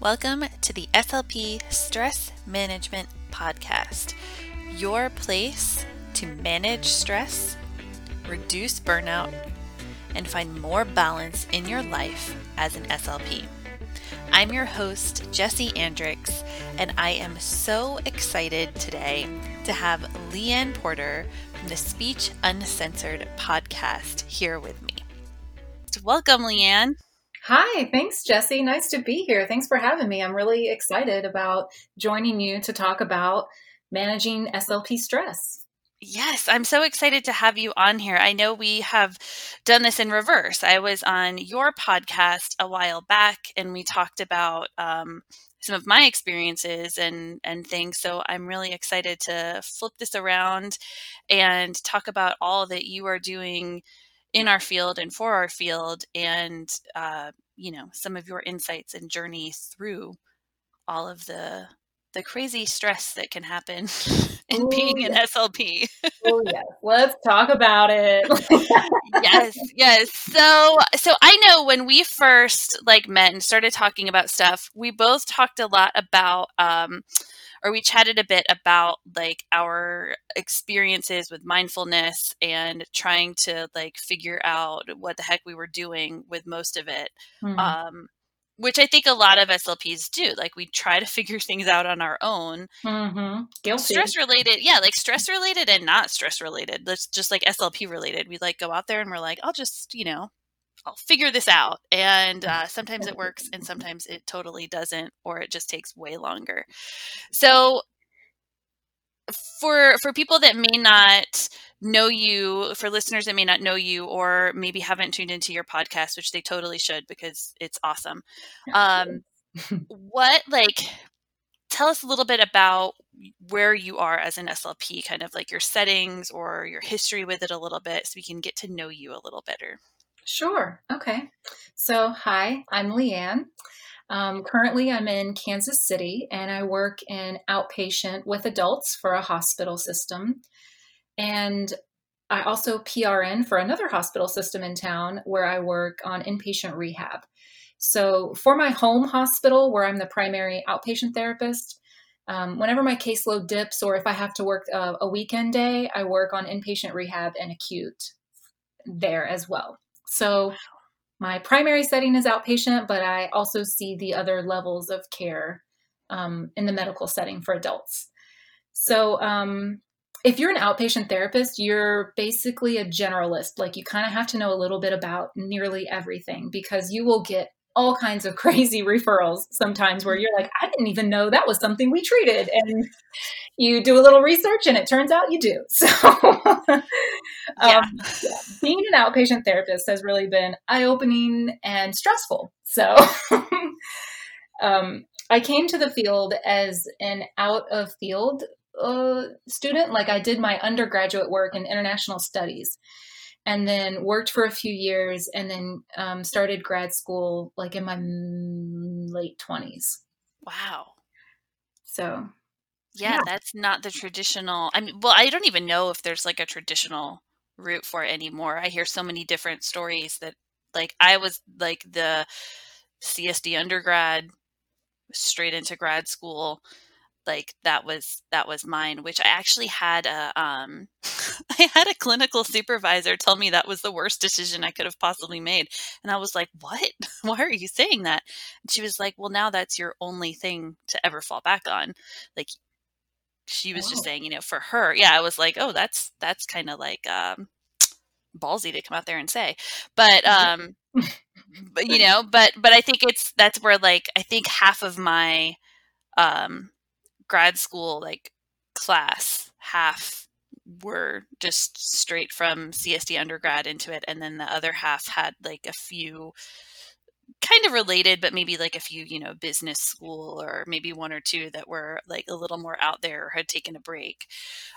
Welcome to the SLP Stress Management Podcast, your place to manage stress, reduce burnout, and find more balance in your life as an SLP. I'm your host, Jesse Andricks, and I am so excited today to have Leanne Porter from the Speech Uncensored podcast here with me. Welcome, Leanne. Hi, thanks, Jesse. Nice to be here. Thanks for having me. I'm really excited about joining you to talk about managing SLP stress. Yes, I'm so excited to have you on here. I know we have done this in reverse. I was on your podcast a while back, and we talked about um, some of my experiences and and things. So I'm really excited to flip this around and talk about all that you are doing in our field and for our field and uh, you know some of your insights and journey through all of the the crazy stress that can happen in Ooh, being an SLP. oh yes, let's talk about it. yes, yes. So, so I know when we first like met and started talking about stuff, we both talked a lot about um, or we chatted a bit about like our experiences with mindfulness and trying to like figure out what the heck we were doing with most of it. Mm-hmm. Um, which I think a lot of SLPs do. Like we try to figure things out on our own. Mm-hmm. Guilty. Stress related, yeah, like stress related and not stress related. That's just like SLP related. We like go out there and we're like, I'll just, you know, I'll figure this out. And uh, sometimes it works and sometimes it totally doesn't, or it just takes way longer. So for for people that may not know you for listeners that may not know you or maybe haven't tuned into your podcast which they totally should because it's awesome um what like tell us a little bit about where you are as an slp kind of like your settings or your history with it a little bit so we can get to know you a little better Sure. Okay. So, hi, I'm Leanne. Um, currently, I'm in Kansas City and I work in outpatient with adults for a hospital system. And I also PRN for another hospital system in town where I work on inpatient rehab. So, for my home hospital, where I'm the primary outpatient therapist, um, whenever my caseload dips or if I have to work a, a weekend day, I work on inpatient rehab and acute there as well. So my primary setting is outpatient, but I also see the other levels of care um, in the medical setting for adults. So um, if you're an outpatient therapist, you're basically a generalist. Like you kind of have to know a little bit about nearly everything because you will get all kinds of crazy referrals sometimes where you're like, I didn't even know that was something we treated. And you do a little research and it turns out you do. So, um, yeah. being an outpatient therapist has really been eye opening and stressful. So, um, I came to the field as an out of field uh, student. Like I did my undergraduate work in international studies and then worked for a few years and then um, started grad school like in my late 20s. Wow. So, yeah, yeah, that's not the traditional. I mean, well, I don't even know if there's like a traditional route for it anymore. I hear so many different stories that, like, I was like the CSD undergrad straight into grad school like that was that was mine which i actually had a um i had a clinical supervisor tell me that was the worst decision i could have possibly made and i was like what? Why are you saying that? And she was like well now that's your only thing to ever fall back on. Like she was oh. just saying you know for her yeah i was like oh that's that's kind of like um ballsy to come out there and say. But um but you know but but i think it's that's where like i think half of my um grad school like class half were just straight from CSD undergrad into it and then the other half had like a few kind of related but maybe like a few you know business school or maybe one or two that were like a little more out there or had taken a break.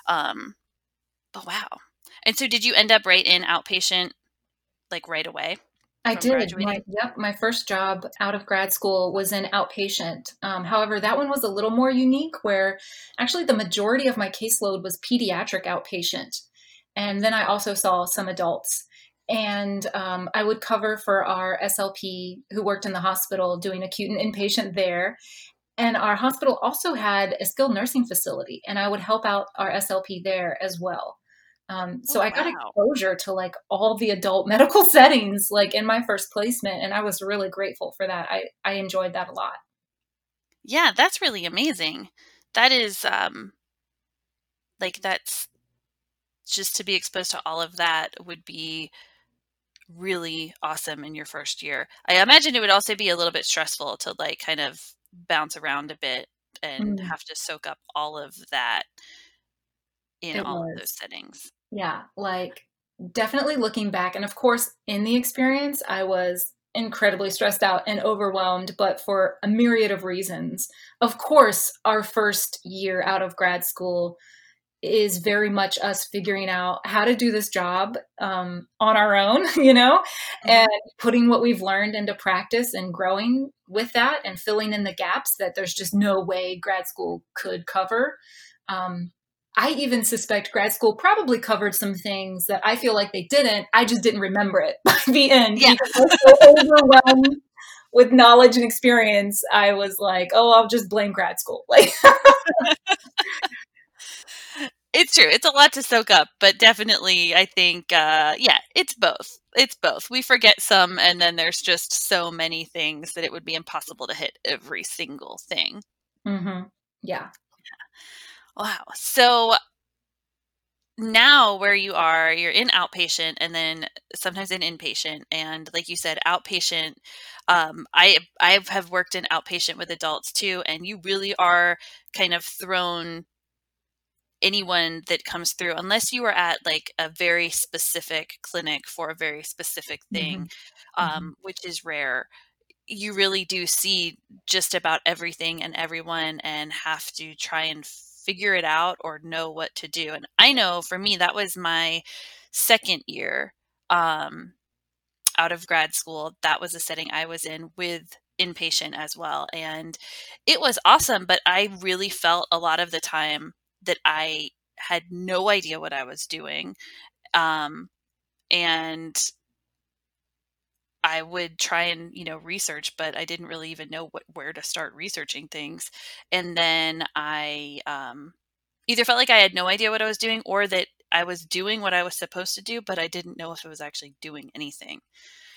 Um but wow. And so did you end up right in outpatient like right away I did. My, yep, my first job out of grad school was in outpatient. Um, however, that one was a little more unique, where actually the majority of my caseload was pediatric outpatient, and then I also saw some adults. and um, I would cover for our SLP who worked in the hospital doing acute and inpatient there. And our hospital also had a skilled nursing facility, and I would help out our SLP there as well. Um, so Oh, I got wow. exposure to like all the adult medical settings, like in my first placement, and I was really grateful for that. I I enjoyed that a lot. Yeah, that's really amazing. That is um like that's just to be exposed to all of that would be really awesome in your first year. I imagine it would also be a little bit stressful to like kind of bounce around a bit and Mm, have to soak up all of that in it all of those settings. Yeah, like definitely looking back, and of course, in the experience, I was incredibly stressed out and overwhelmed, but for a myriad of reasons. Of course, our first year out of grad school is very much us figuring out how to do this job um, on our own, you know, Mhm. and putting what we've learned into practice and growing with that and filling in the gaps that there's just no way grad school could cover. Um, I even suspect grad school probably covered some things that I feel like they didn't. I just didn't remember it by the end Yeah. I was so overwhelmed with knowledge and experience. I was like, oh, I'll just blame grad school. Like, It's true. It's a lot to soak up, but definitely I think uh yeah, it's both. It's both. We forget some and then there's just so many things that it would be impossible to hit every single thing. hmm yeah. Wow. So now where you are, you're in outpatient and then sometimes in inpatient. And like you said, outpatient, um, I I have worked in outpatient with adults too, and you really are kind of thrown anyone that comes through, unless you are at like a very specific clinic for a very specific hmm thing, hmm um, which is rare. You really do see just about everything and everyone and have to try and figure it out or know what to do. And I know for me, that was my second year um, out of grad school. That was a setting I was in with inpatient as well. And it was awesome, but I really felt a lot of the time that I had no idea what I was doing. Um, and I would try and, you know, research, but I didn't really even know what where to start researching things. And then I um, either felt like I had no idea what I was doing or that I was doing what I was supposed to do, but I didn't know if I was actually doing anything.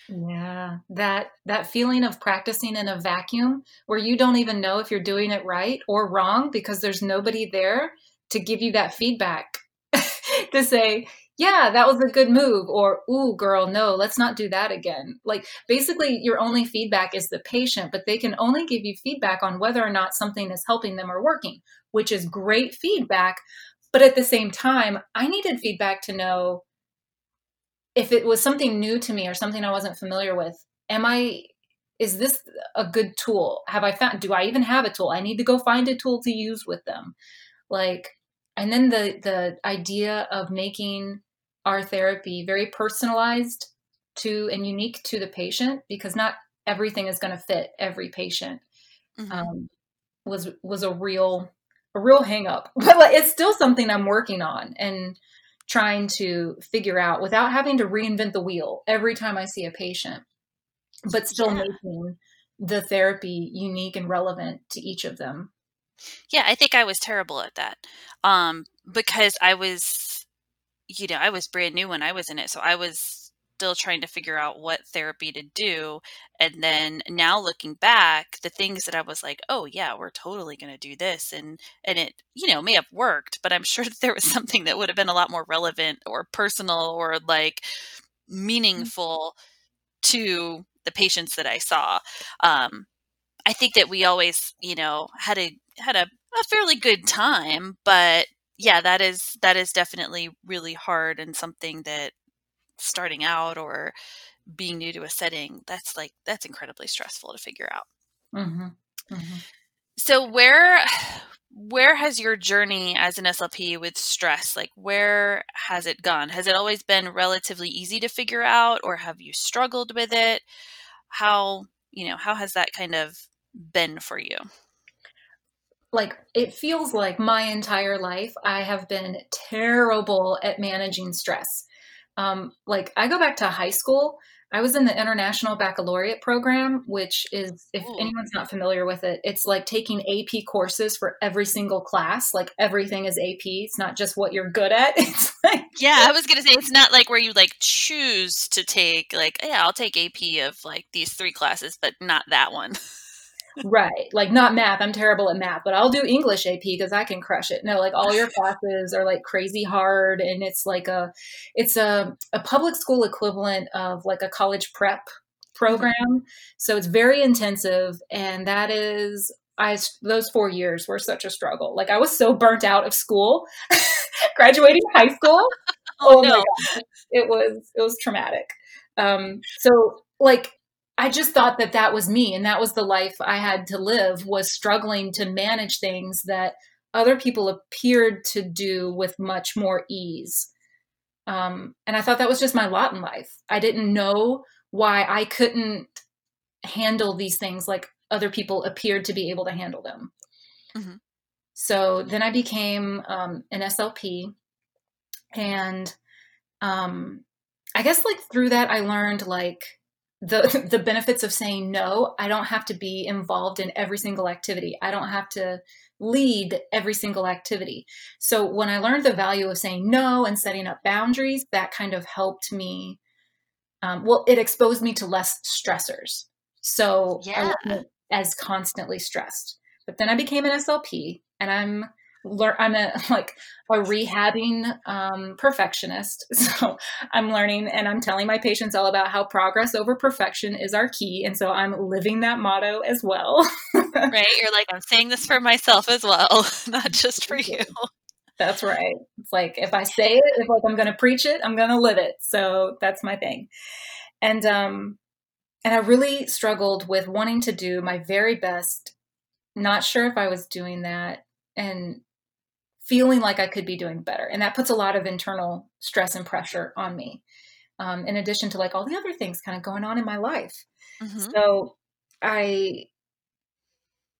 Yeah, that that feeling of practicing in a vacuum where you don't even know if you're doing it right or wrong because there's nobody there to give you that feedback to say, "Yeah, that was a good move," or "Ooh, girl, no, let's not do that again." Like basically your only feedback is the patient, but they can only give you feedback on whether or not something is helping them or working, which is great feedback, but at the same time, I needed feedback to know if it was something new to me or something I wasn't familiar with, am I is this a good tool? Have I found do I even have a tool? I need to go find a tool to use with them. Like and then the the idea of making our therapy very personalized to and unique to the patient because not everything is going to fit every patient hmm um, was was a real a real hang up but like, it's still something i'm working on and trying to figure out without having to reinvent the wheel every time i see a patient but still Yeah. making the therapy unique and relevant to each of them Yeah, I think I was terrible at that. Um, because I was, you know, I was brand new when I was in it. So I was still trying to figure out what therapy to do. And then now looking back, the things that I was like, oh yeah, we're totally going to do this. And, and it, you know, may have worked, but I'm sure that there was something that would have been a lot more relevant or personal or like meaningful to the patients that I saw. Um, I think that we always, you know, had a had a, a fairly good time, but yeah, that is that is definitely really hard and something that starting out or being new to a setting, that's like that's incredibly stressful to figure out. hmm hmm So where where has your journey as an SLP with stress like where has it gone? Has it always been relatively easy to figure out or have you struggled with it? How, you know, how has that kind of been for you? like it feels like my entire life i have been terrible at managing stress Um, like I go back to high school. I was in the International Baccalaureate program, which is, if Ooh. anyone's not familiar with it, it's like taking AP courses for every single class. Like everything is AP. It's not just what you're good at. It's like Yeah, I was gonna say it's not like where you like choose to take like, yeah, I'll take AP of like these three classes, but not that one. right, like not math. I'm terrible at math, but I'll do English AP because I can crush it. No, like all your classes are like crazy hard, and it's like a, it's a a public school equivalent of like a college prep program. So it's very intensive, and that is I those four years were such a struggle. Like I was so burnt out of school, graduating high school. Oh, Oh no. it was it was traumatic. Um, so like I just thought that that was me, and that was the life I had to live. Was struggling to manage things that other people appeared to do with much more ease. Um, and I thought that was just my lot in life. I didn't know why I couldn't handle these things like other people appeared to be able to handle them. Mhm. So then I became um, an SLP, and um, I guess like through that I learned like the the benefits of saying no. I don't have to be involved in every single activity. I don't have to lead every single activity. So when I learned the value of saying no and setting up boundaries, that kind of helped me. Um, well, it exposed me to less stressors. So I Yeah. wasn't as constantly stressed. But then I became an SLP, and I'm lear- I'm a like a rehabbing um, perfectionist. So I'm learning and I'm telling my patients all about how progress over perfection is our key, and so I'm living that motto as well. Right? You're like, I'm saying this for myself as well, not just for you. That's right. It's like if I say it, if like I'm going to preach it, I'm going to live it. So that's my thing. And um and I really struggled with wanting to do my very best, not sure if I was doing that and feeling like I could be doing better. And that puts a lot of internal stress and pressure on me. Um, in addition to like all the other things kind of going on in my life. Mhm. So I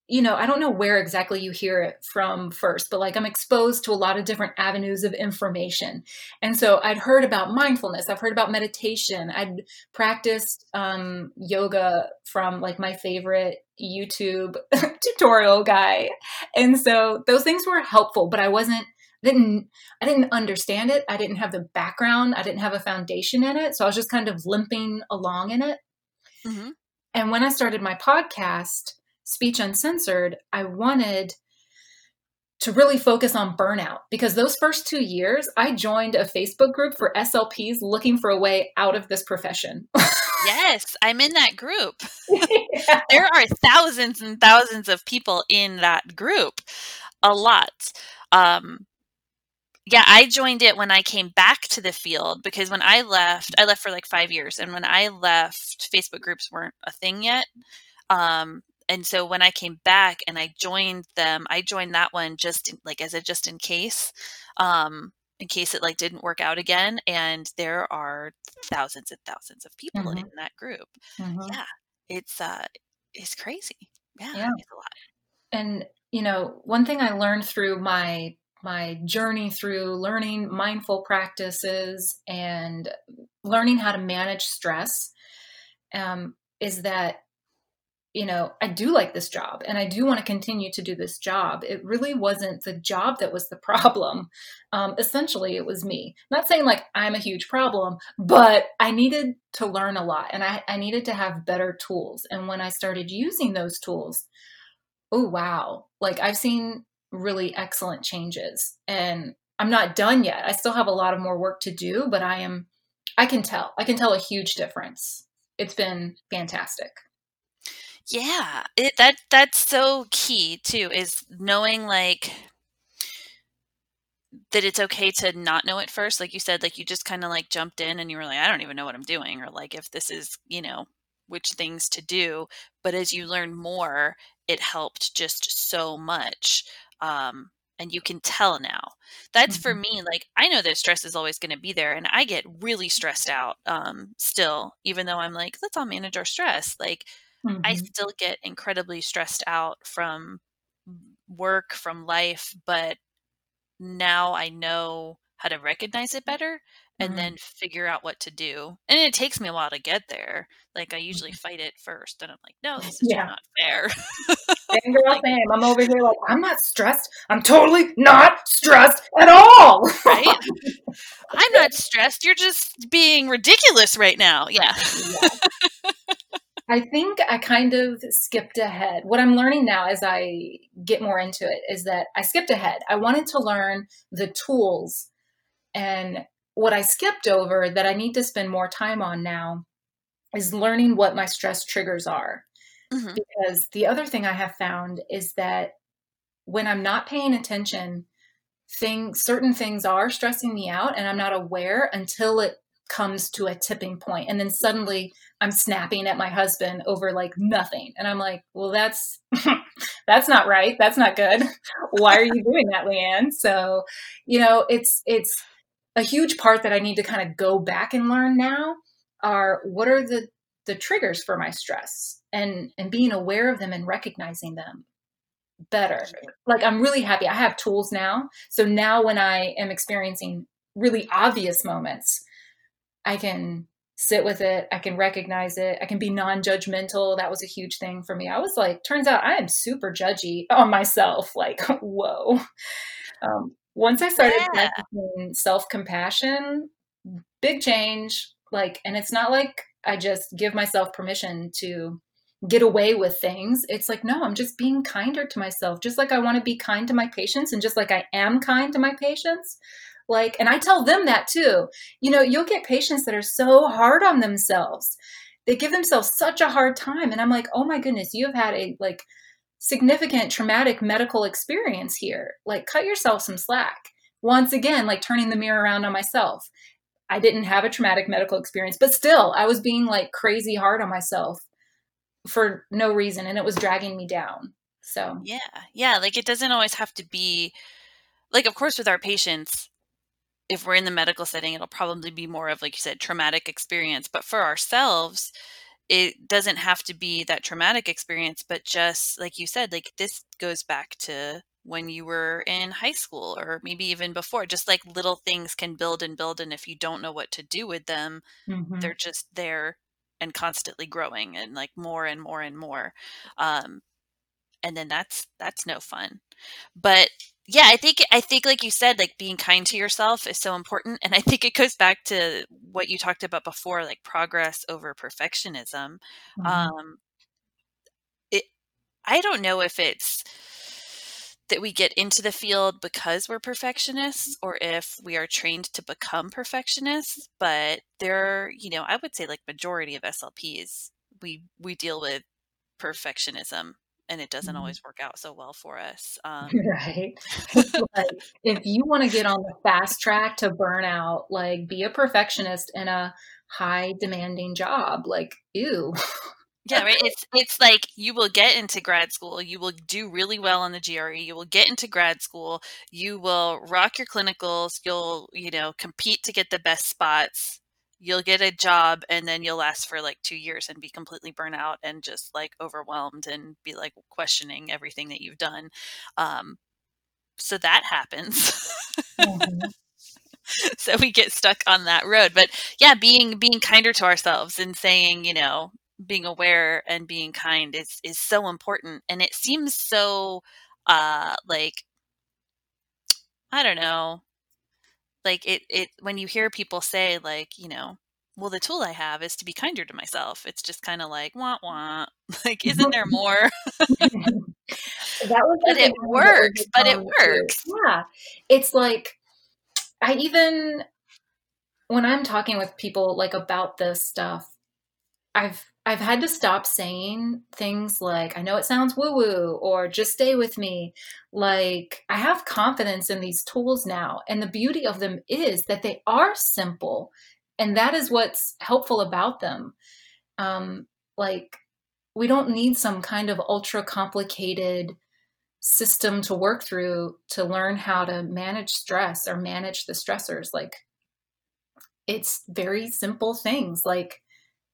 you know, I don't know where exactly you hear it from first, but like I'm exposed to a lot of different avenues of information. And so I'd heard about mindfulness, I've heard about meditation, I'd practiced um, yoga from like my favorite YouTube tutorial guy. And so those things were helpful, but I wasn't didn't I didn't understand it. I didn't have the background. I didn't have a foundation in it. So I was just kind of limping along in it. Mhm. And when I started my podcast, Speech Uncensored, I wanted to really focus on burnout because those first two years, I joined a Facebook group for SLPs looking for a way out of this profession. Yes, I'm in that group. Yeah. There are thousands and thousands of people in that group. A lot. Um, yeah, I joined it when I came back to the field because when I left, I left for like five years, and when I left, Facebook groups weren't a thing yet. Um, and so when I came back and I joined them, I joined that one just in, like as a just in case, um, in case it like didn't work out again. And there are thousands and thousands of people Mhm. in that group. Mhm. Yeah, it's uh, it's crazy. Yeah, Yeah. it's a lot. And you know, one thing I learned through my my journey through learning mindful practices and learning how to manage stress um, is that you know I do like this job and I do want to continue to do this job. It really wasn't the job that was the problem. Um, essentially, it was me. Not saying like I'm a huge problem, but I needed to learn a lot and I, I needed to have better tools. And when I started using those tools, oh wow like i've seen really excellent changes and i'm not done yet i still have a lot of more work to do but i am i can tell i can tell a huge difference it's been fantastic Yeah, it that that's so key too is knowing like that it's okay to not know at first. Like you said, like you just kind of like jumped in and you were like, I don't even know what I'm doing, or like if this is, you know, which things to do. But as you learn more, it helped just so much. Um, and you can tell now. That's for Mhm. me, like I know that stress is always going to be there, and I get really stressed out um, still, even though I'm like, let's all manage our stress. Like I Mhm. still get incredibly stressed out from work, from life, but now I know how to recognize it better and mm-hmm. then figure out what to do. And it takes me a while to get there. Like I usually mm-hmm. fight it first, and I'm like, no, this is yeah. not fair. same girl, same. I'm over here like I'm not stressed. I'm totally not stressed at all. right? I'm not stressed. You're just being ridiculous right now. Yeah. yeah. I think I kind of skipped ahead. What I'm learning now as I get more into it is that I skipped ahead. I wanted to learn the tools and what I skipped over that I need to spend more time on now is learning what my stress triggers are. Mm-hmm. Because the other thing I have found is that when I'm not paying attention, things certain things are stressing me out and I'm not aware until it comes to a tipping point and then suddenly I'm snapping at my husband over like nothing and I'm like, "Well, that's that's not right. That's not good. Why are you doing that, Leanne?" So, you know, it's it's a huge part that I need to kind of go back and learn now are what are the the triggers for my stress and and being aware of them and recognizing them better. Like I'm really happy. I have tools now. So now when I am experiencing really obvious moments, I can sit with it. I can recognize it. I can be non-judgmental. That was a huge thing for me. I was like, turns out I am super judgy on myself. Like, whoa. Um, once I started yeah. practicing self compassion, big change. Like, and it's not like I just give myself permission to get away with things. It's like, no, I'm just being kinder to myself, just like I want to be kind to my patients and just like I am kind to my patients. Like, and I tell them that too. You know, you'll get patients that are so hard on themselves. They give themselves such a hard time. And I'm like, oh my goodness, you have had a like significant traumatic medical experience here. Like, cut yourself some slack. Once again, like turning the mirror around on myself. I didn't have a traumatic medical experience, but still, I was being like crazy hard on myself for no reason and it was dragging me down. So, yeah. Yeah. Like, it doesn't always have to be like, of course, with our patients, if we're in the medical setting, it'll probably be more of, like you said, traumatic experience. But for ourselves, it doesn't have to be that traumatic experience, but just like you said, like this goes back to when you were in high school or maybe even before. Just like little things can build and build. And if you don't know what to do with them, mm-hmm. they're just there and constantly growing and like more and more and more. Um, and then that's that's no fun. But yeah, I think I think like you said, like being kind to yourself is so important, and I think it goes back to what you talked about before, like progress over perfectionism. Mm-hmm. Um, it, I don't know if it's that we get into the field because we're perfectionists or if we are trained to become perfectionists but there you know i would say like majority of slps we we deal with perfectionism and it doesn't mm-hmm. always work out so well for us. Um, right. like, if you want to get on the fast track to burnout, like be a perfectionist in a high demanding job. Like, ew. yeah, right. It's it's like you will get into grad school, you will do really well on the GRE, you will get into grad school, you will rock your clinicals, you'll, you know, compete to get the best spots you'll get a job and then you'll last for like two years and be completely burnt out and just like overwhelmed and be like questioning everything that you've done um, so that happens mm-hmm. so we get stuck on that road but yeah being being kinder to ourselves and saying you know being aware and being kind is is so important and it seems so uh like i don't know like it it when you hear people say like you know well the tool i have is to be kinder to myself. It's just kind of like wah wah. Like isn't there more? That was but it works but it works. Yeah. It's like i even when i'm talking with people like about this stuff i've I've had to stop saying things like, I know it sounds woo woo, or just stay with me. Like, I have confidence in these tools now. And the beauty of them is that they are simple. And that is what's helpful about them. Um, like, we don't need some kind of ultra complicated system to work through to learn how to manage stress or manage the stressors. Like, it's very simple things like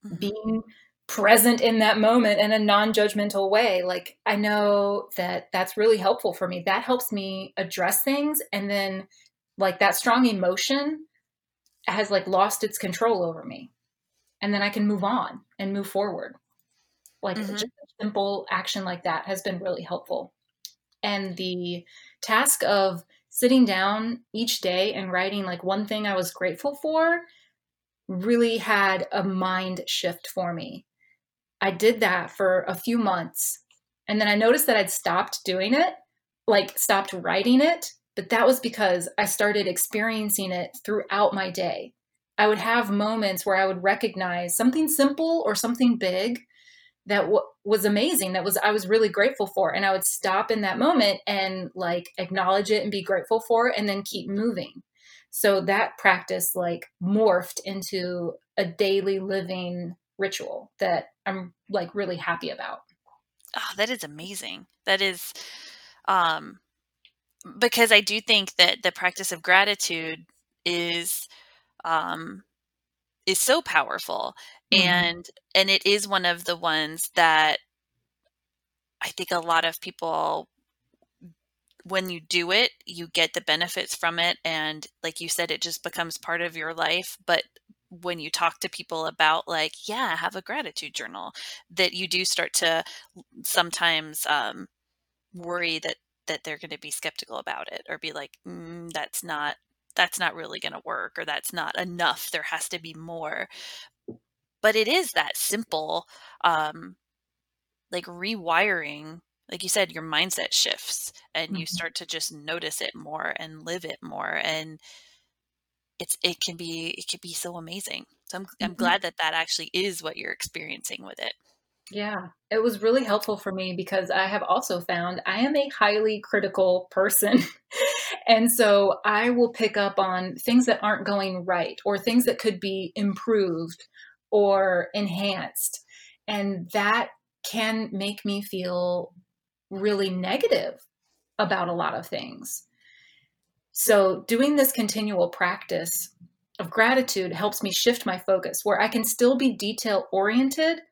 mm-hmm. being present in that moment in a non-judgmental way like i know that that's really helpful for me that helps me address things and then like that strong emotion has like lost its control over me. And then I can move on and move forward. Like mm-hmm. just a simple action like that has been really helpful. And the task of sitting down each day and writing like one thing I was grateful for really had a mind shift for me. I did that for a few months and then I noticed that I'd stopped doing it, like stopped writing it, but that was because I started experiencing it throughout my day. I would have moments where I would recognize something simple or something big that w- was amazing that was I was really grateful for and I would stop in that moment and like acknowledge it and be grateful for it and then keep moving. So that practice like morphed into a daily living ritual that I'm like really happy about. Oh, that is amazing. That is um because I do think that the practice of gratitude is um is so powerful mm-hmm. and and it is one of the ones that I think a lot of people when you do it, you get the benefits from it and like you said it just becomes part of your life, but when you talk to people about like yeah have a gratitude journal that you do start to sometimes um, worry that that they're going to be skeptical about it or be like mm, that's not that's not really going to work or that's not enough there has to be more but it is that simple um like rewiring like you said your mindset shifts and mm-hmm. you start to just notice it more and live it more and it's it can be it can be so amazing. So I'm I'm mm-hmm. glad that that actually is what you're experiencing with it. Yeah, it was really helpful for me because I have also found I am a highly critical person. and so I will pick up on things that aren't going right or things that could be improved or enhanced. And that can make me feel really negative about a lot of things. So, doing this continual practice of gratitude helps me shift my focus where I can still be detail oriented,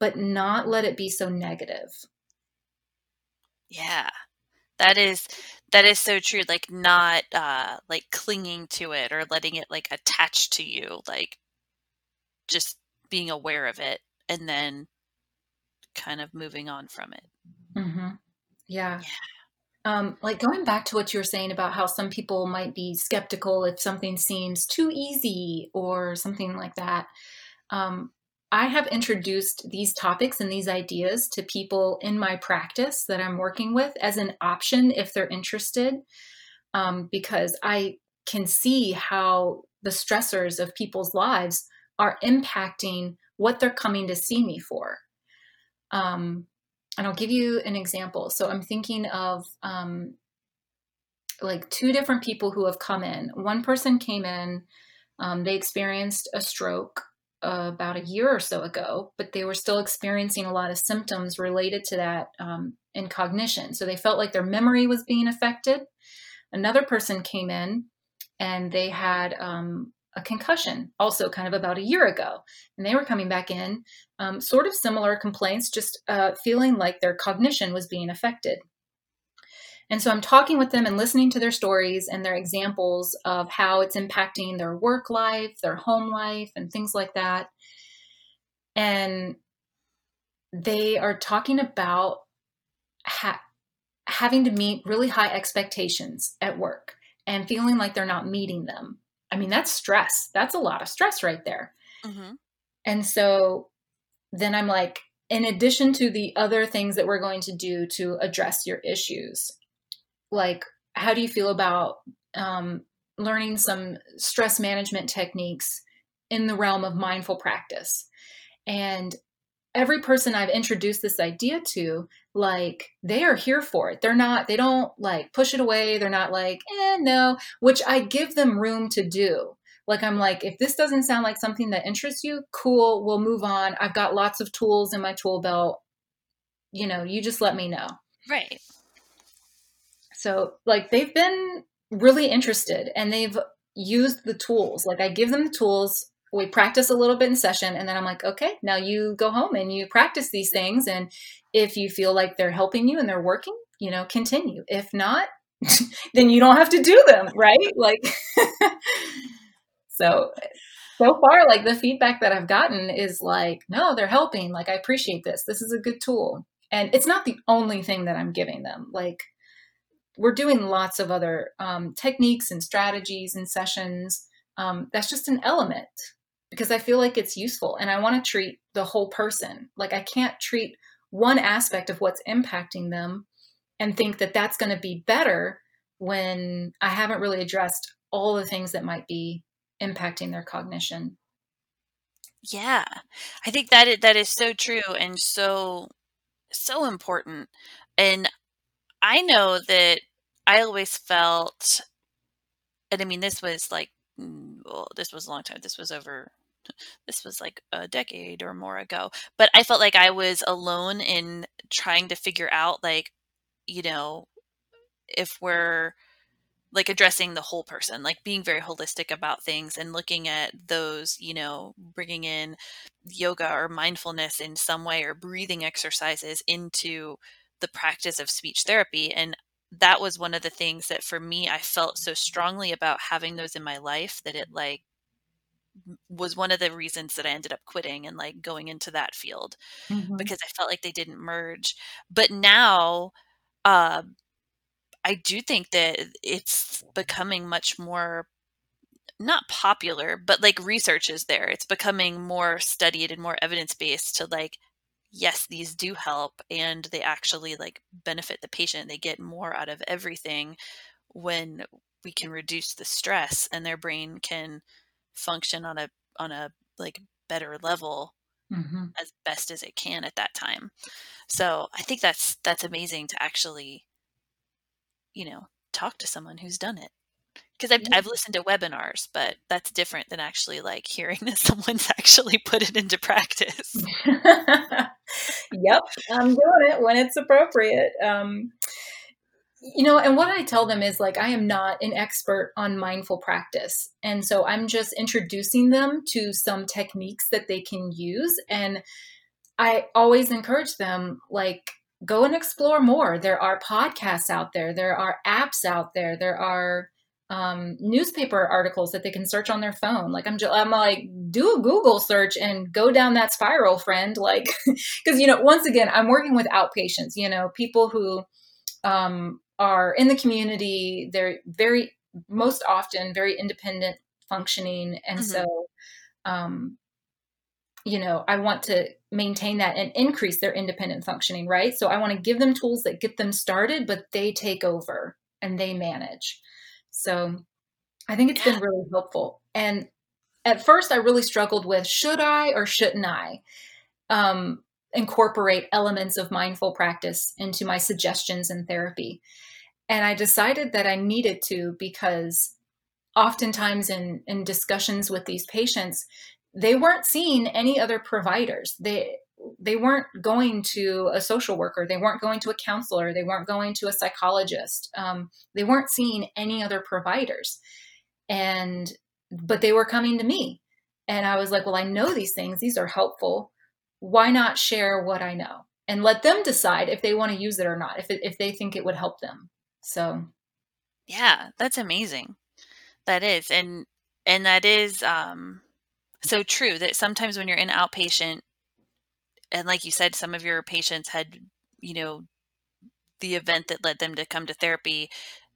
but not let it be so negative. Yeah. That is that is so true like not uh like clinging to it or letting it like attach to you like just being aware of it and then kind of moving on from it. hmm Yeah. yeah. Um, like going back to what you were saying about how some people might be skeptical if something seems too easy or something like that. Um, I have introduced these topics and these ideas to people in my practice that I'm working with as an option if they're interested, um, because I can see how the stressors of people's lives are impacting what they're coming to see me for. Um, and I'll give you an example. So I'm thinking of um, like two different people who have come in. One person came in, um, they experienced a stroke uh, about a year or so ago, but they were still experiencing a lot of symptoms related to that um, in cognition. So they felt like their memory was being affected. Another person came in and they had um, a concussion, also kind of about a year ago. And they were coming back in, um, sort of similar complaints, just uh, feeling like their cognition was being affected. And so I'm talking with them and listening to their stories and their examples of how it's impacting their work life, their home life, and things like that. And they are talking about ha- having to meet really high expectations at work and feeling like they're not meeting them I mean, that's stress. That's a lot of stress right there. Mm-hmm. And so then I'm like, in addition to the other things that we're going to do to address your issues, like, how do you feel about um, learning some stress management techniques in the realm of mindful practice? And every person I've introduced this idea to, like they are here for it. They're not, they don't like push it away. They're not like, eh, no, which I give them room to do. Like, I'm like, if this doesn't sound like something that interests you, cool, we'll move on. I've got lots of tools in my tool belt. You know, you just let me know. Right. So, like, they've been really interested and they've used the tools. Like, I give them the tools we practice a little bit in session and then i'm like okay now you go home and you practice these things and if you feel like they're helping you and they're working you know continue. If not then you don't have to do them right? Like so so far like the feedback that i've gotten is like no they're helping. Like i appreciate this. This is a good tool. And it's not the only thing that i'm giving them. Like we're doing lots of other um, techniques and strategies and sessions. Um, that's just an element because i feel like it's useful and i want to treat the whole person like i can't treat one aspect of what's impacting them and think that that's going to be better when i haven't really addressed all the things that might be impacting their cognition. Yeah. I think that is, that is so true and so so important. And I know that I always felt and I mean this was like mm, well, this was a long time. This was over this was like a decade or more ago. But I felt like I was alone in trying to figure out like you know if we're like addressing the whole person, like being very holistic about things and looking at those, you know, bringing in yoga or mindfulness in some way or breathing exercises into the practice of speech therapy. And that was one of the things that for me, I felt so strongly about having those in my life that it like was one of the reasons that I ended up quitting and like going into that field mm-hmm. because I felt like they didn't merge. But now, uh, I do think that it's becoming much more not popular, but like research is there. It's becoming more studied and more evidence based to like, yes, these do help and they actually like benefit the patient. They get more out of everything when we can reduce the stress and their brain can function on a on a like better level mm-hmm. as best as it can at that time. So I think that's that's amazing to actually you know, talk to someone who's done it. Because I've, yeah. I've listened to webinars, but that's different than actually like hearing that someone's actually put it into practice. yep, I'm doing it when it's appropriate. Um, you know, and what I tell them is like, I am not an expert on mindful practice. And so I'm just introducing them to some techniques that they can use. And I always encourage them, like, go and explore more. There are podcasts out there, there are apps out there, there are um, newspaper articles that they can search on their phone. Like I'm, just, I'm like, do a Google search and go down that spiral, friend. Like, because you know, once again, I'm working with outpatients. You know, people who um, are in the community. They're very, most often, very independent functioning, and mm-hmm. so, um, you know, I want to maintain that and increase their independent functioning, right? So I want to give them tools that get them started, but they take over and they manage. So I think it's been really helpful. And at first, I really struggled with should I or shouldn't I um, incorporate elements of mindful practice into my suggestions in therapy. And I decided that I needed to because oftentimes in, in discussions with these patients, they weren't seeing any other providers. They they weren't going to a social worker. They weren't going to a counselor. They weren't going to a psychologist. Um, they weren't seeing any other providers, and but they were coming to me, and I was like, well, I know these things. These are helpful. Why not share what I know and let them decide if they want to use it or not, if it, if they think it would help them. So, yeah, that's amazing. That is, and and that is um so true that sometimes when you're in outpatient and like you said some of your patients had you know the event that led them to come to therapy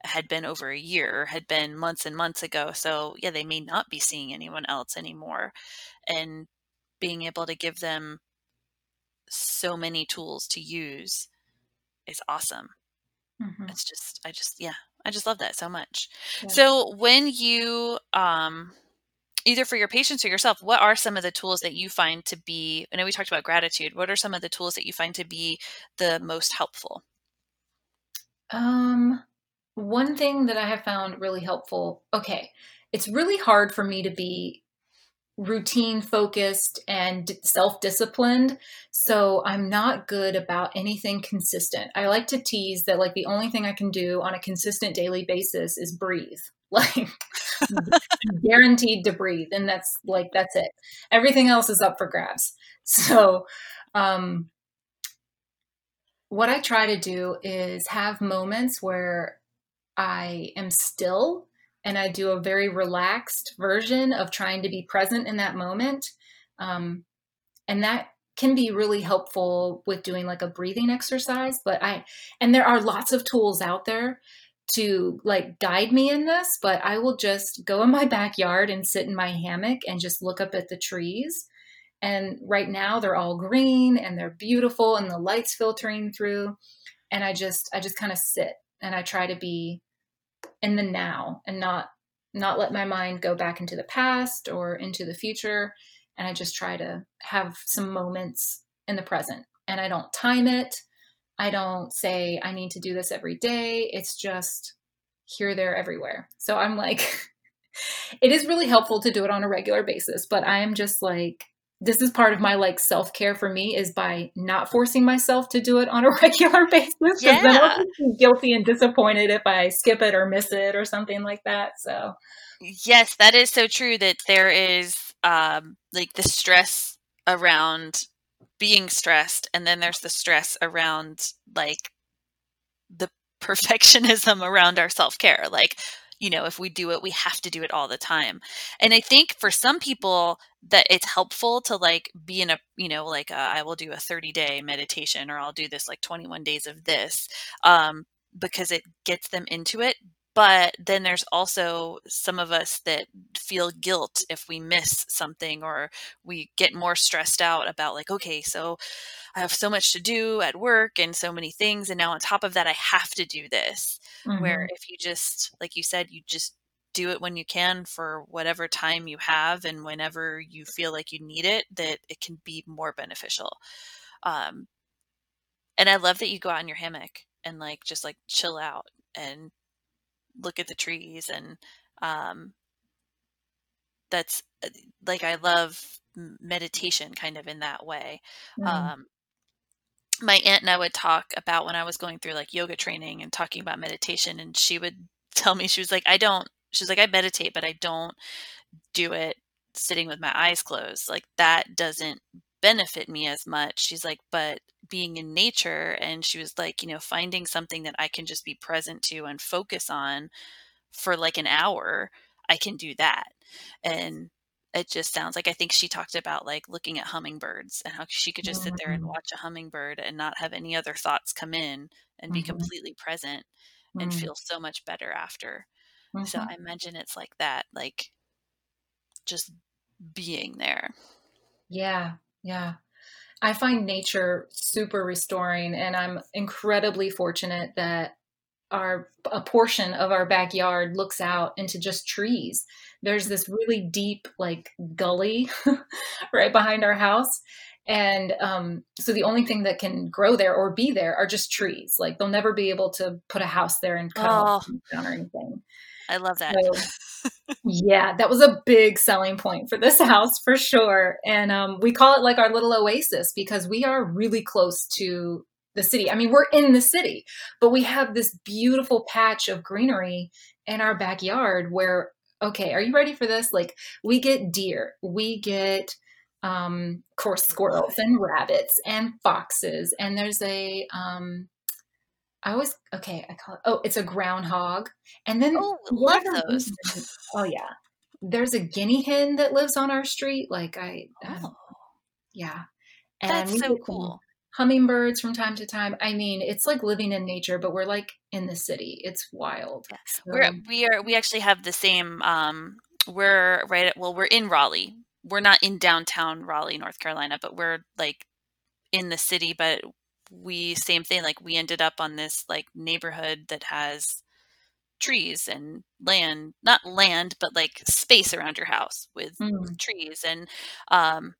had been over a year had been months and months ago so yeah they may not be seeing anyone else anymore and being able to give them so many tools to use is awesome mm-hmm. it's just i just yeah i just love that so much yeah. so when you um either for your patients or yourself, what are some of the tools that you find to be? I know we talked about gratitude. What are some of the tools that you find to be the most helpful? Um, one thing that I have found really helpful. Okay, it's really hard for me to be routine focused and self disciplined. So I'm not good about anything consistent. I like to tease that, like, the only thing I can do on a consistent daily basis is breathe. Like, guaranteed to breathe. And that's like, that's it. Everything else is up for grabs. So, um, what I try to do is have moments where I am still and I do a very relaxed version of trying to be present in that moment. Um, and that can be really helpful with doing like a breathing exercise. But I, and there are lots of tools out there to like guide me in this, but I will just go in my backyard and sit in my hammock and just look up at the trees. And right now they're all green and they're beautiful and the light's filtering through. And I just, I just kind of sit and I try to be in the now and not, not let my mind go back into the past or into the future. And I just try to have some moments in the present and I don't time it. I don't say I need to do this every day. It's just here, there, everywhere. So I'm like, it is really helpful to do it on a regular basis, but I am just like, this is part of my like self care for me is by not forcing myself to do it on a regular basis. Yeah. Then I'll be guilty and disappointed if I skip it or miss it or something like that. So, yes, that is so true that there is um, like the stress around being stressed and then there's the stress around like the perfectionism around our self-care like you know if we do it we have to do it all the time. And i think for some people that it's helpful to like be in a you know like a, I will do a 30 day meditation or i'll do this like 21 days of this um because it gets them into it. But then there's also some of us that feel guilt if we miss something or we get more stressed out about like okay so i have so much to do at work and so many things and now on top of that i have to do this mm-hmm. where if you just like you said you just do it when you can for whatever time you have and whenever you feel like you need it that it can be more beneficial um and i love that you go out in your hammock and like just like chill out and look at the trees and um, that's uh, like I love meditation kind of in that way. Mm. Um, my aunt and I would talk about when I was going through like yoga training and talking about meditation, and she would tell me she was like, I don't. She's like, I meditate, but I don't do it sitting with my eyes closed. Like that doesn't benefit me as much. She's like, but being in nature, and she was like, you know, finding something that I can just be present to and focus on for like an hour, I can do that. And it just sounds like I think she talked about like looking at hummingbirds and how she could just sit there and mm-hmm. watch a hummingbird and not have any other thoughts come in and be mm-hmm. completely present mm-hmm. and feel so much better after. So mm-hmm. I imagine it's like that, like just being there. Yeah, yeah. I find nature super restoring, and I'm incredibly fortunate that our a portion of our backyard looks out into just trees. There's this really deep like gully right behind our house. And um, so the only thing that can grow there or be there are just trees. Like they'll never be able to put a house there and cut oh, down or anything. I love that. So, yeah, that was a big selling point for this house for sure. And um, we call it like our little oasis because we are really close to the city. I mean, we're in the city, but we have this beautiful patch of greenery in our backyard where, okay, are you ready for this? Like, we get deer, we get, um, of course, squirrels and rabbits and foxes, and there's a, um, I always okay. I call it. Oh, it's a groundhog, and then oh, love those. oh yeah, there's a guinea hen that lives on our street. Like I, oh. yeah, and that's so cool. Hummingbirds from time to time. I mean, it's like living in nature, but we're like in the city. It's wild. Yeah. So. We're we are we actually have the same. Um, we're right. At, well, we're in Raleigh. We're not in downtown Raleigh, North Carolina, but we're like in the city. But we same thing like we ended up on this like neighborhood that has trees and land not land but like space around your house with, mm. with trees and um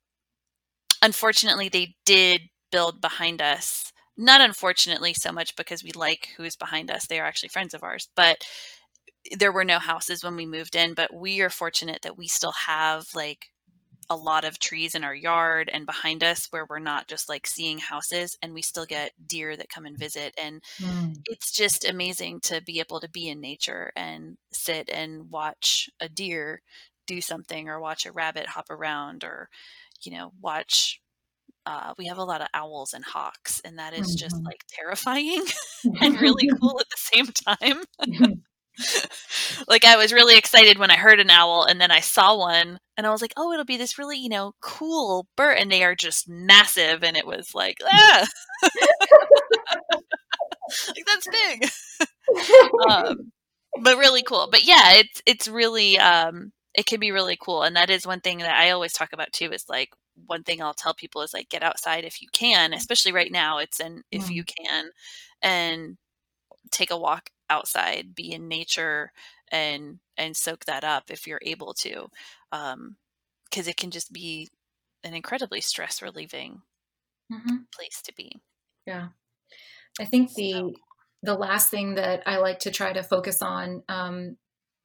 unfortunately they did build behind us not unfortunately so much because we like who's behind us they are actually friends of ours but there were no houses when we moved in but we are fortunate that we still have like a lot of trees in our yard and behind us where we're not just like seeing houses and we still get deer that come and visit and mm. it's just amazing to be able to be in nature and sit and watch a deer do something or watch a rabbit hop around or you know watch uh, we have a lot of owls and hawks and that is mm-hmm. just like terrifying and really cool at the same time like I was really excited when I heard an owl and then I saw one and I was like, "Oh, it'll be this really, you know, cool bird." And they are just massive and it was like, "Ah." like that's big. um, but really cool. But yeah, it's it's really um it can be really cool and that is one thing that I always talk about too is like one thing I'll tell people is like get outside if you can, especially right now it's in if Mm. you can and take a walk outside, be in nature and and soak that up if you're able to. Um because it can just be an incredibly stress relieving Mhm. place to be. Yeah. I think So the the last thing that I like to try to focus on um,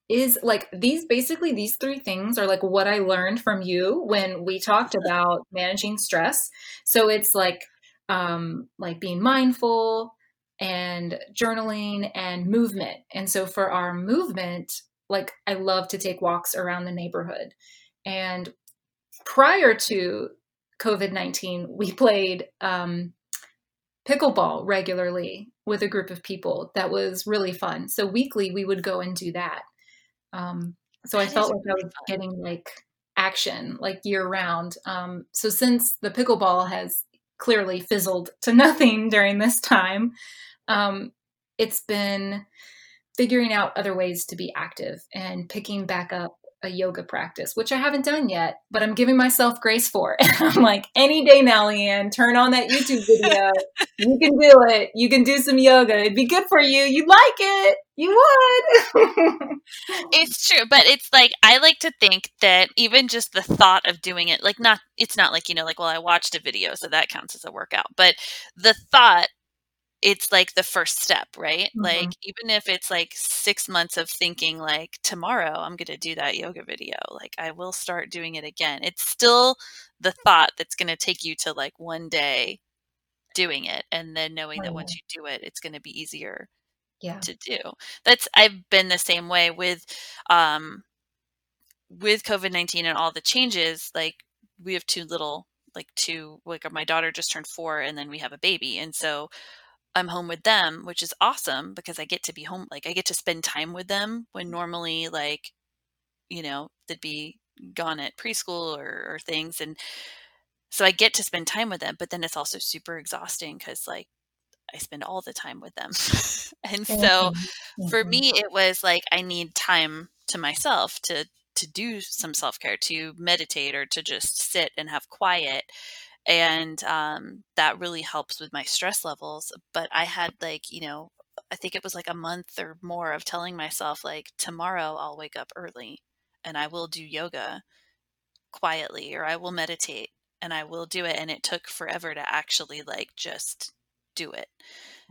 is like these basically these three things are like what I learned from you when we talked about managing stress. So it's like um, like being mindful and journaling and movement. And so for our movement, like I love to take walks around the neighborhood. And prior to COVID 19, we played um, pickleball regularly with a group of people. That was really fun. So weekly, we would go and do that. Um, so I felt like I was fun. getting like action like year round. Um, so since the pickleball has clearly fizzled to nothing during this time, um, it's been figuring out other ways to be active and picking back up a yoga practice, which I haven't done yet, but I'm giving myself grace for. And I'm like, any day now, Leanne, turn on that YouTube video. You can do it. You can do some yoga. It'd be good for you. You'd like it. You would. It's true, but it's like I like to think that even just the thought of doing it, like not it's not like, you know, like well I watched a video so that counts as a workout, but the thought it's like the first step, right? Like Mhm. even if it's like 6 months of thinking like tomorrow I'm going to do that yoga video, like I will start doing it again. It's still the thought that's going to take you to like one day doing it and then knowing that once you do it it's going to be easier yeah. to do. That's I've been the same way with um with COVID-19 and all the changes, like we have two little like two like my daughter just turned 4 and then we have a baby. And so I'm home with them, which is awesome because I get to be home like I get to spend time with them when normally like, you know, they'd be gone at preschool or, or things and so I get to spend time with them, but then it's also super exhausting cuz like I spend all the time with them. and so Mhm. for me it was like i need time to myself to to do some self-care to meditate or to just sit and have quiet and um, that really helps with my stress levels but i had like you know i think it was like a month or more of telling myself like tomorrow i'll wake up early and i will do yoga quietly or i will meditate and i will do it and it took forever to actually like just do it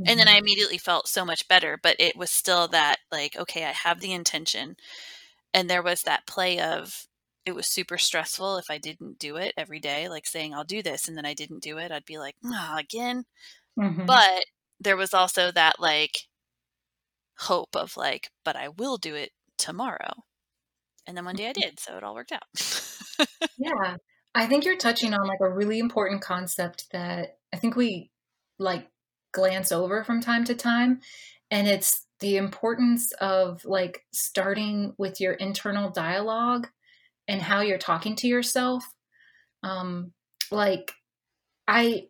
and then I Mhm. immediately felt so much better, but it was still that like, okay, I have the intention. And there was that play of it was super stressful if I didn't do it every day, like saying I'll do this and then I didn't do it. I'd be like, ah, again. Mhm. But there was also that like hope of like, but I will do it tomorrow. And then one day I did, so it all worked out. Yeah. I think you're touching on like a really important concept that I think we like glance over from time to time. And it's the importance of like starting with your internal dialogue and how you're talking to yourself. Um, like I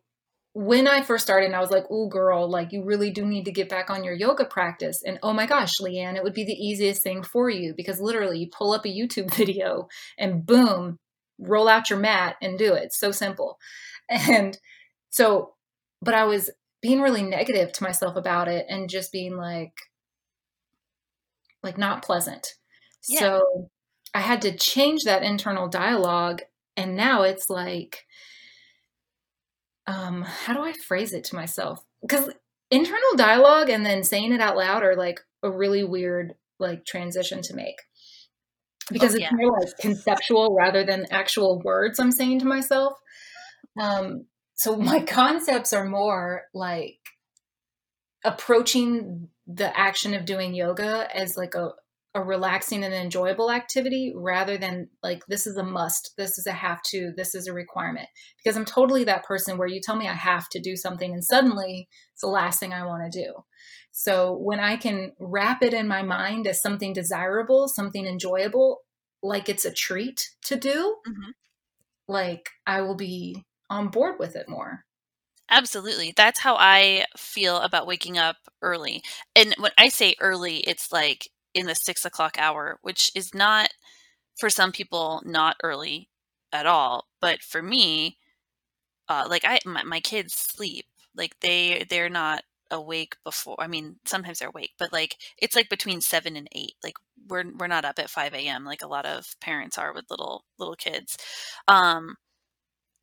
when I first started, and I was like, "Oh, girl, like you really do need to get back on your yoga practice." And oh my gosh, Leanne, it would be the easiest thing for you because literally, you pull up a YouTube video and boom, roll out your mat and do it. It's So simple. And so, but I was being really negative to myself about it and just being like, like not pleasant. yeah. So I had to change that internal dialogue, and now it's like um how do i phrase it to myself? Because internal dialogue and then saying it out loud are like a really weird like transition to make. Oh because it's more like conceptual rather than actual words i'm saying to myself. Um so my concepts are more like approaching the action of doing yoga as like a a relaxing and enjoyable activity rather than like this is a must this is a have to this is a requirement because i'm totally that person where you tell me i have to do something and suddenly it's the last thing i want to do so when i can wrap it in my mind as something desirable something enjoyable like it's a treat to do mm-hmm. like i will be on board with it more Absolutely. That's how I feel about waking up early. And when I say early, it's like in the six o'clock hour, which is not for some people not early at all. But for me, uh, like I, my, my kids sleep. Like they, they're not awake before. I mean, sometimes they're awake, but like it's like between seven and eight. Like we're we're not up at five a.m. like a lot of parents are with little little kids. Um,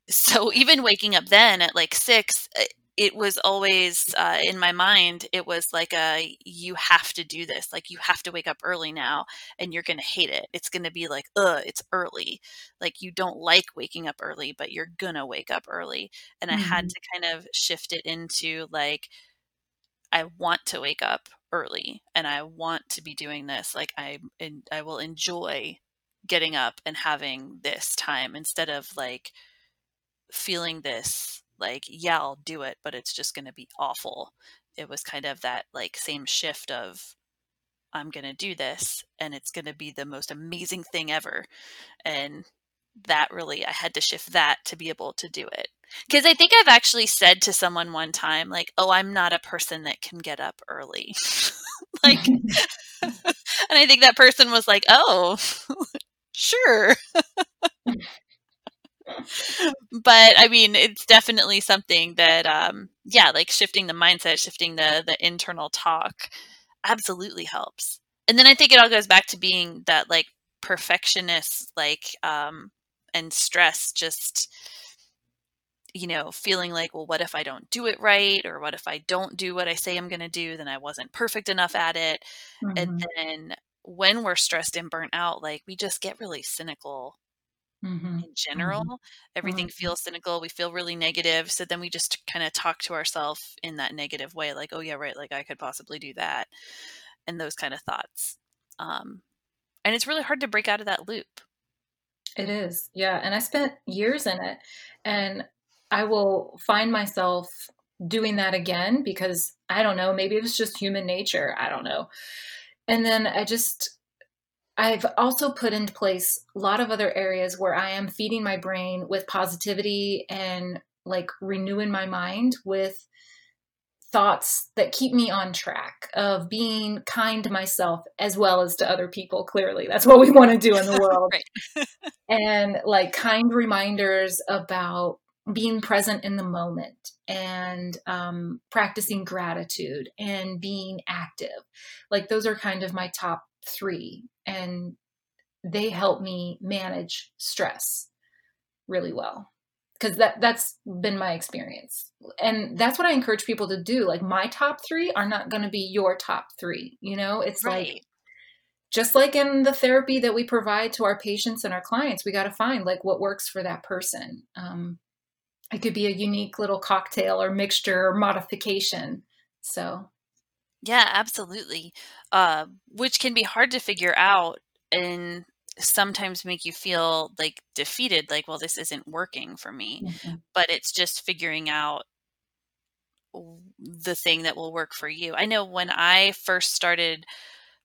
so even waking up then at like six, eh, it was always uh, in my mind it was like a you have to do this like you have to wake up early now and you're gonna hate it it's gonna be like ugh it's early like you don't like waking up early but you're gonna wake up early and mm-hmm. i had mm-hmm. to kind of shift it into like i want to wake up early and i want to be doing this like i and i will enjoy getting up and having this time instead of like feeling this like yeah i'll do it but it's just going to be awful. It was kind of that like same shift of i'm going to do this and it's going to be the most amazing thing ever. And that really i had to shift that to be able to do it. Because i think i've actually said to someone one time like oh i'm not a person that can get up early. Like and i think that person was like oh sure but I mean, it's definitely something that, um, yeah, like shifting the mindset, shifting the the internal talk, absolutely helps. And then I think it all goes back to being that like perfectionist, like, um, and stress. Just you know, feeling like, well, what if I don't do it right, or what if I don't do what I say I'm going to do? Then I wasn't perfect enough at it. Mm-hmm. And then when we're stressed and burnt out, like we just get really cynical Mm-hmm. in general. Mm-hmm. Everything mm-hmm. feels cynical. We feel really negative. So then we just kind of talk to ourselves in that negative way, like, oh, yeah, right. Like I could possibly do that. And those kind of thoughts. Um, and it's really hard to break out of that loop. It is. Yeah. And I spent years in it. And I will find myself doing that again because I don't know, maybe it was just human nature. I don't know. And then I just I've also put into place a lot of other areas where I am feeding my brain with positivity and like renewing my mind with thoughts that keep me on track of being kind to myself as well as to other people clearly. That's what we want to do in the world. And like kind reminders about being present in the moment and um, practicing gratitude and being active. Like those are kind of my top three and they help me manage stress really well because that that's been my experience. And that's what i encourage people to do like my top three are not going to be your top three you know? It's right. like just like in the therapy that we provide to our patients and our clients we got to find like what works for that person. Um, it could be a unique little cocktail or mixture or modification so yeah, absolutely. Uh, which can be hard to figure out and sometimes make you feel like defeated, like, well, this isn't working for me. Mm-hmm. But it's just figuring out the thing that will work for you. I know when I first started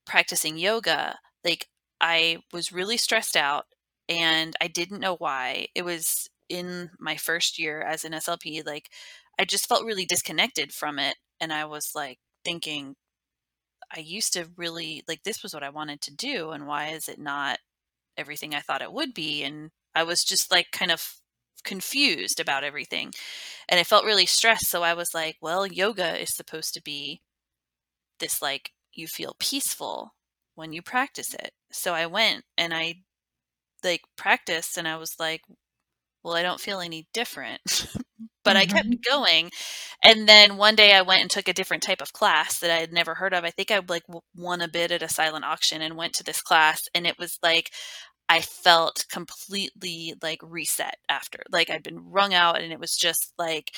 practicing yoga, like I was really stressed out and I didn't know why. It was in my first year as an SLP, like I just felt really disconnected from it. And I was like, thinking I used to really like this was what I wanted to do and why is it not everything I thought it would be? And I was just like kind of confused about everything and I felt really stressed so I was like well yoga is supposed to be this like you feel peaceful when you practice it. So I went and I like practiced and I was like well I don't feel any different but mm-hmm. I kept mm-hmm. going. And then one day I went and took a different type of class that I had never heard of. I think I like won a bid at a silent auction and went to this class and it was like I felt completely like reset after. Like I'd been wrung out and it was just like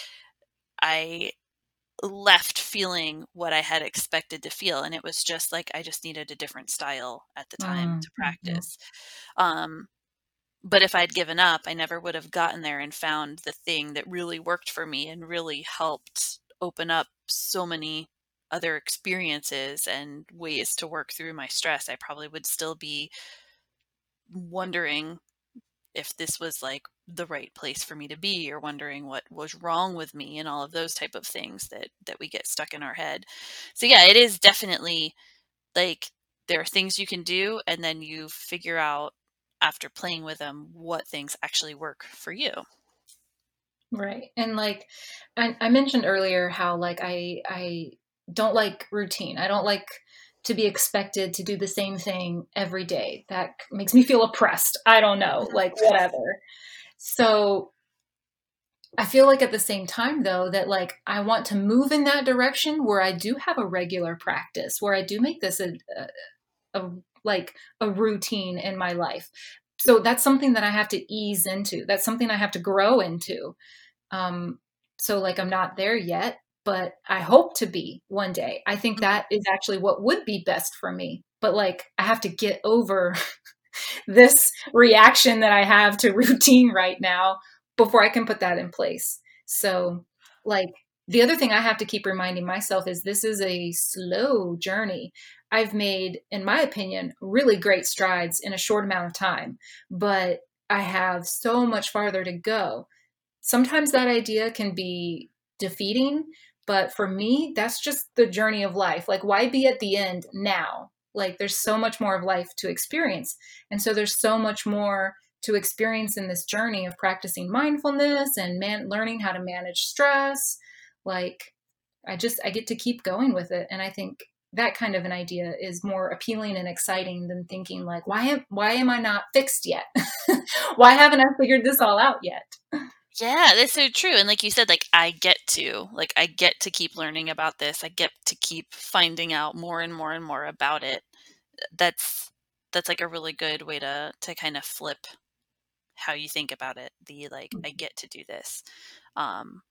I left feeling what I had expected to feel. And it was just like I just needed a different style at the time Mm, to mhm. practice. Um, but if I'd given up, I never would have gotten there and found the thing that really worked for me and really helped open up so many other experiences and ways to work through my stress. I probably would still be wondering if this was like the right place for me to be or wondering what was wrong with me and all of those type of things that that we get stuck in our head. So yeah, it is definitely like there are things you can do and then you figure out after playing with them what things actually work for you. Right. And like I, I mentioned earlier how like I I don't like routine. I don't like to be expected to do the same thing every day. That makes me feel oppressed. I don't know, like whatever. So I feel like at the same time though that like I want to move in that direction where I do have a regular practice, where I do make this a, a, a like a routine in my life. So that's something that I have to ease into. That's something I have to grow into. Um, so like I'm not there yet, but I hope to be one day. I think Mhm. that is actually what would be best for me. But like I have to get over this reaction that I have to routine right now before I can put that in place. So like the other thing I have to keep reminding myself is this is a slow journey. I've made, in my opinion, really great strides in a short amount of time, but I have so much farther to go sometimes that idea can be defeating, but for me, that's just the journey of life. Like, why be at the end now? Like, there's so much more of life to experience. And so, there's so much more to experience in this journey of practicing mindfulness and man- learning how to manage stress. Like, I just, I get to keep going with it. And I think that kind of an idea is more appealing and exciting than thinking like why am why am i not fixed yet why haven't i figured this all out yet Yeah, that's so true. And like you said, like I get to, like I get to keep learning about this. I get to keep finding out more and more and more about it. That's that's like a really good way to to kind of flip how you think about it. The like I get to do this. Um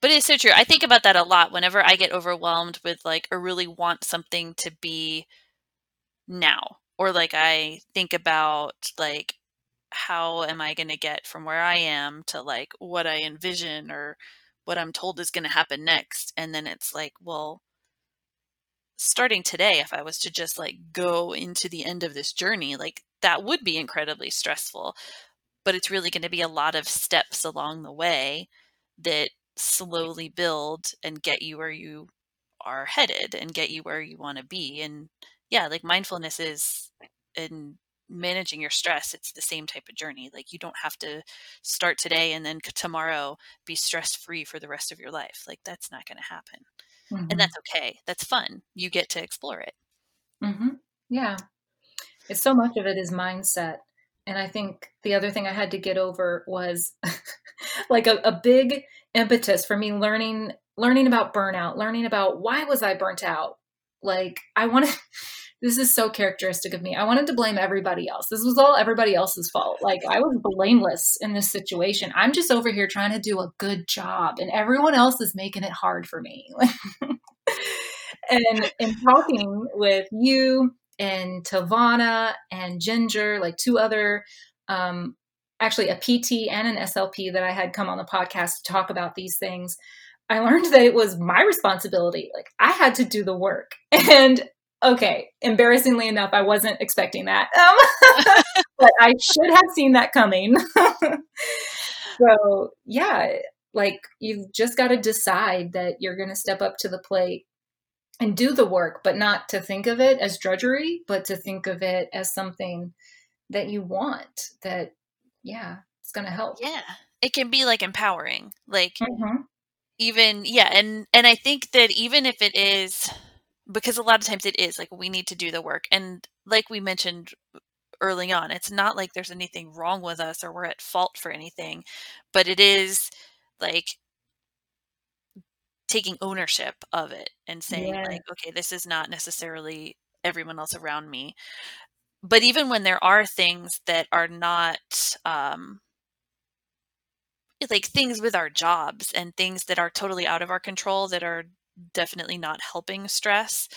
but it's so true. I think about that a lot whenever I get overwhelmed with like or really want something to be now or like I think about like how am I going to get from where I am to like what I envision or what I'm told is going to happen next and then it's like well starting today if I was to just like go into the end of this journey like that would be incredibly stressful but it's really going to be a lot of steps along the way that slowly build and get you where you are headed and get you where you want to be and yeah like mindfulness is in managing your stress it's the same type of journey like you don't have to start today and then tomorrow be stress free for the rest of your life like that's not going to happen and hmm that's okay that's fun you get to explore it hmm Yeah. It's so much of it is mindset. And I think the other thing I had to get over was like a, a big impetus for me learning learning about burnout, learning about why was I burnt out? Like I wanted this is so characteristic of me. I wanted to blame everybody else. This was all everybody else's fault. Like I was blameless in this situation. I'm just over here trying to do a good job and everyone else is making it hard for me. and in talking with you and Tavana and Ginger, like two other, um, actually a PT and an SLP that I had come on the podcast to talk about these things, I learned that it was my responsibility. Like I had to do the work. And okay, embarrassingly enough, I wasn't expecting that. Um, but I should have seen that coming. so yeah, like you've just got to decide that you're going to step up to the plate and do the work, but not to think of it as drudgery, but to think of it as something that you want that, yeah, it's going to help. yeah it can be like empowering like hmm even yeah and and i think that even if it is because a lot of times it is like we need to do the work and like we mentioned early on it's not like there's anything wrong with us or we're at fault for anything but it is like taking ownership of it and saying Yeah. like okay this is not necessarily everyone else around me but even when there are things that are not um like things with our jobs and things that are totally out of our control that are definitely not helping stress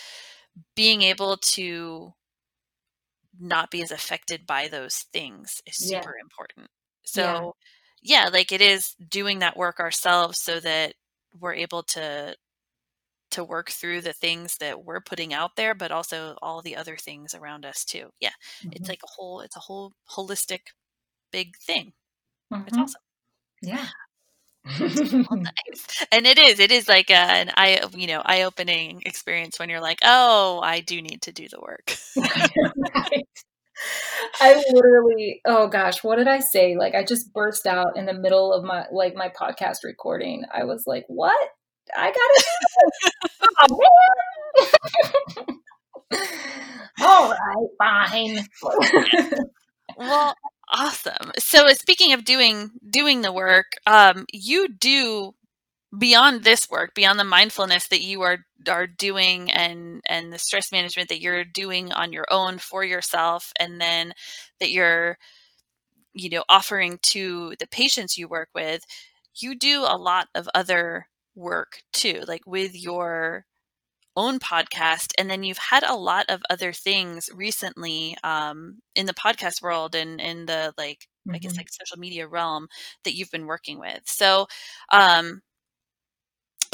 being able to not be as affected by those things is Yeah. super important Yeah. so yeah like it is doing that work ourselves so that we're able to to work through the things that we're putting out there but also all the other things around us too yeah it's Mhm. like a whole it's a whole holistic big thing it's Mhm. awesome Yeah. Nice. And it is. It is like a, an eye, you know, eye-opening experience when you're like, "Oh, I do need to do the work." Right. I literally oh gosh, what did I say? Like, I just burst out in the middle of my like, my podcast recording. I was like, "What? I gotta do this? Aw. Alright, fine. Well, awesome. So, uh, speaking of doing doing the work, um, you do beyond this work, beyond the mindfulness that you are are doing and and the stress management that you're doing on your own for yourself and then that you're you know offering to the patients you work with, you do a lot of other work too, like with your own podcast and then you've had a lot of other things recently um, in the podcast world and in the like i guess Mhm. like social media realm that you've been working with so um,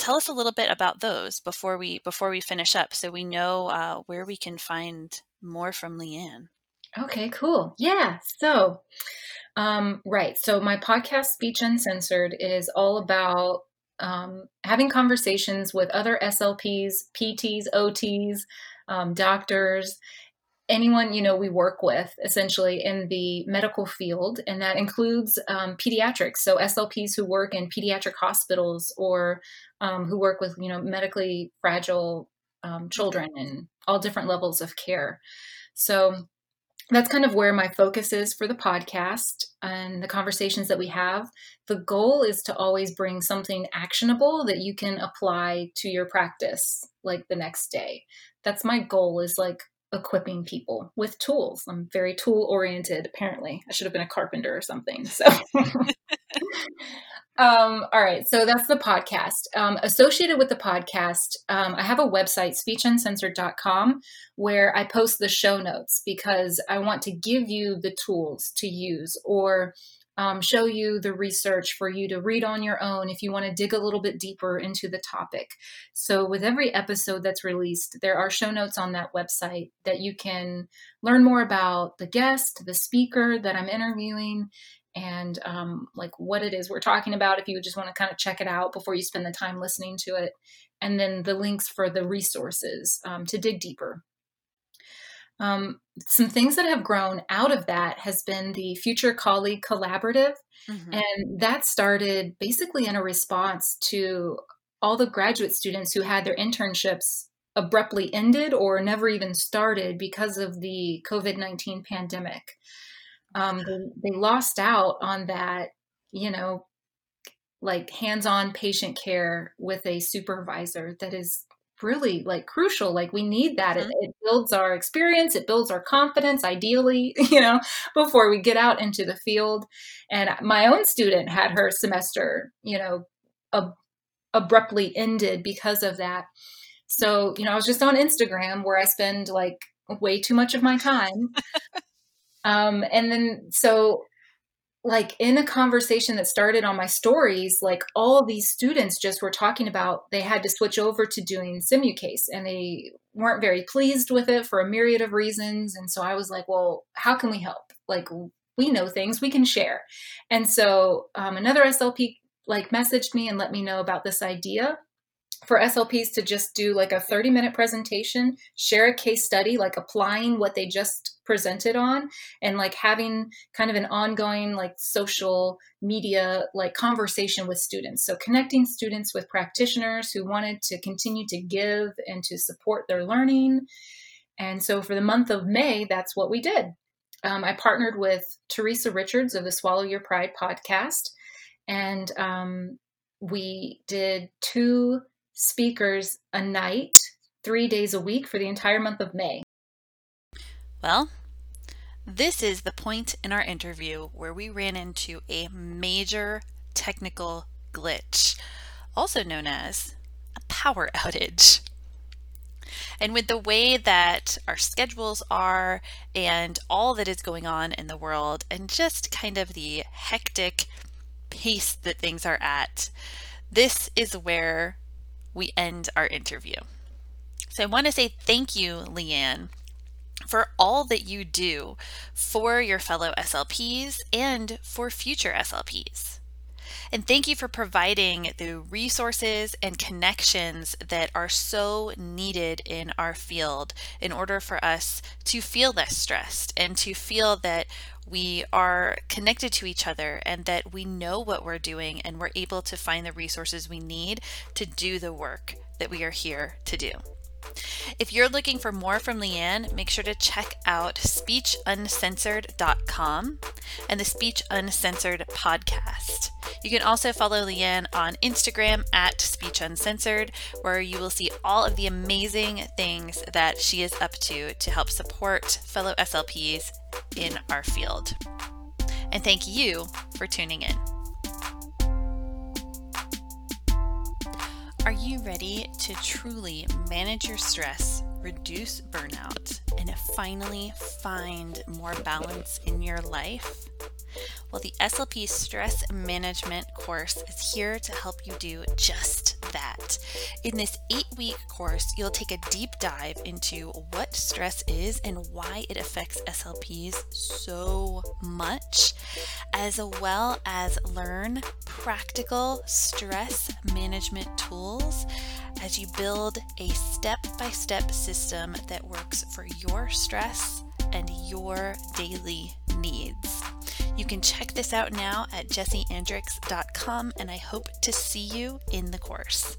tell us a little bit about those before we before we finish up so we know uh, where we can find more from leanne Okay, cool. Yeah. So, um, right. So my podcast, Speech Uncensored, is all about um, having conversations with other SLPs, PTs, OTs, um, doctors, anyone you know we work with essentially in the medical field, and that includes um, pediatrics. So SLPs who work in pediatric hospitals or um, who work with you know medically fragile um, children and all different levels of care. So that's kind of where my focus is for the podcast and the conversations that we have. The goal is to always bring something actionable that you can apply to your practice like the next day. That's my goal is like equipping people with tools. I'm very tool oriented apparently. I should have been a carpenter or something. So Um, all right, so that's the podcast. Um, associated with the podcast, um, I have a website, speechuncensored.com, where I post the show notes because I want to give you the tools to use or um, show you the research for you to read on your own if you want to dig a little bit deeper into the topic. So, with every episode that's released, there are show notes on that website that you can learn more about the guest, the speaker that I'm interviewing, and um, like what it is we're talking about if you just want to kind of check it out before you spend the time listening to it and then the links for the resources um, to dig deeper um, some things that have grown out of that has been the future colleague collaborative Mhm. and that started basically in a response to all the graduate students who had their internships abruptly ended or never even started because of the covid-19 pandemic um, they, they lost out on that, you know, like hands-on patient care with a supervisor that is really like crucial. Like we need that. It, Mhm. it builds our experience, it builds our confidence, ideally, you know, before we get out into the field. And my own student had her semester, you know, ab- abruptly ended because of that. So, you know, I was just on Instagram where I spend like way too much of my time. Um, and then so like in a conversation that started on my stories, like all these students just were talking about they had to switch over to doing Simucase and they weren't very pleased with it for a myriad of reasons. And so I was like, well, how can we help? Like we know things we can share. And so um, another SLP like messaged me and let me know about this idea for SLPs to just do like a 30 minute presentation, share a case study, like applying what they just presented on, and like having kind of an ongoing like social media like conversation with students. So connecting students with practitioners who wanted to continue to give and to support their learning. And so for the month of May, that's what we did. Um, I partnered with Theresa Richards of the Swallow Your Pride podcast, and um, we did two speakers a night, three days a week for the entire month of May. Well, this is the point in our interview where we ran into a major technical glitch, also known as a power outage. And with the way that our schedules are and all that is going on in the world, and just kind of the hectic pace that things are at, this is where we end our interview. So I want to say thank you, Leanne, for all that you do for your fellow SLPs and for future SLPs. And thank you for providing the resources and connections that are so needed in our field in order for us to feel less stressed and to feel that we are connected to each other and that we know what we're doing and we're able to find the resources we need to do the work that we are here to do. If you're looking for more from Leanne, make sure to check out speechuncensored.com and the Speech Uncensored podcast. You can also follow Leanne on Instagram at Speech Uncensored, where you will see all of the amazing things that she is up to to help support fellow SLPs in our field. And thank you for tuning in. Are you ready to truly manage your stress, reduce burnout, and finally find more balance in your life? Well, the SLP Stress Management course is here to help you do just that. In this eight week course, you'll take a deep dive into what stress is and why it affects SLPs so much, as well as learn practical stress management tools as you build a step by step system that works for your stress and your daily needs. You can check this out now at jessieandrix.com, and I hope to see you in the course.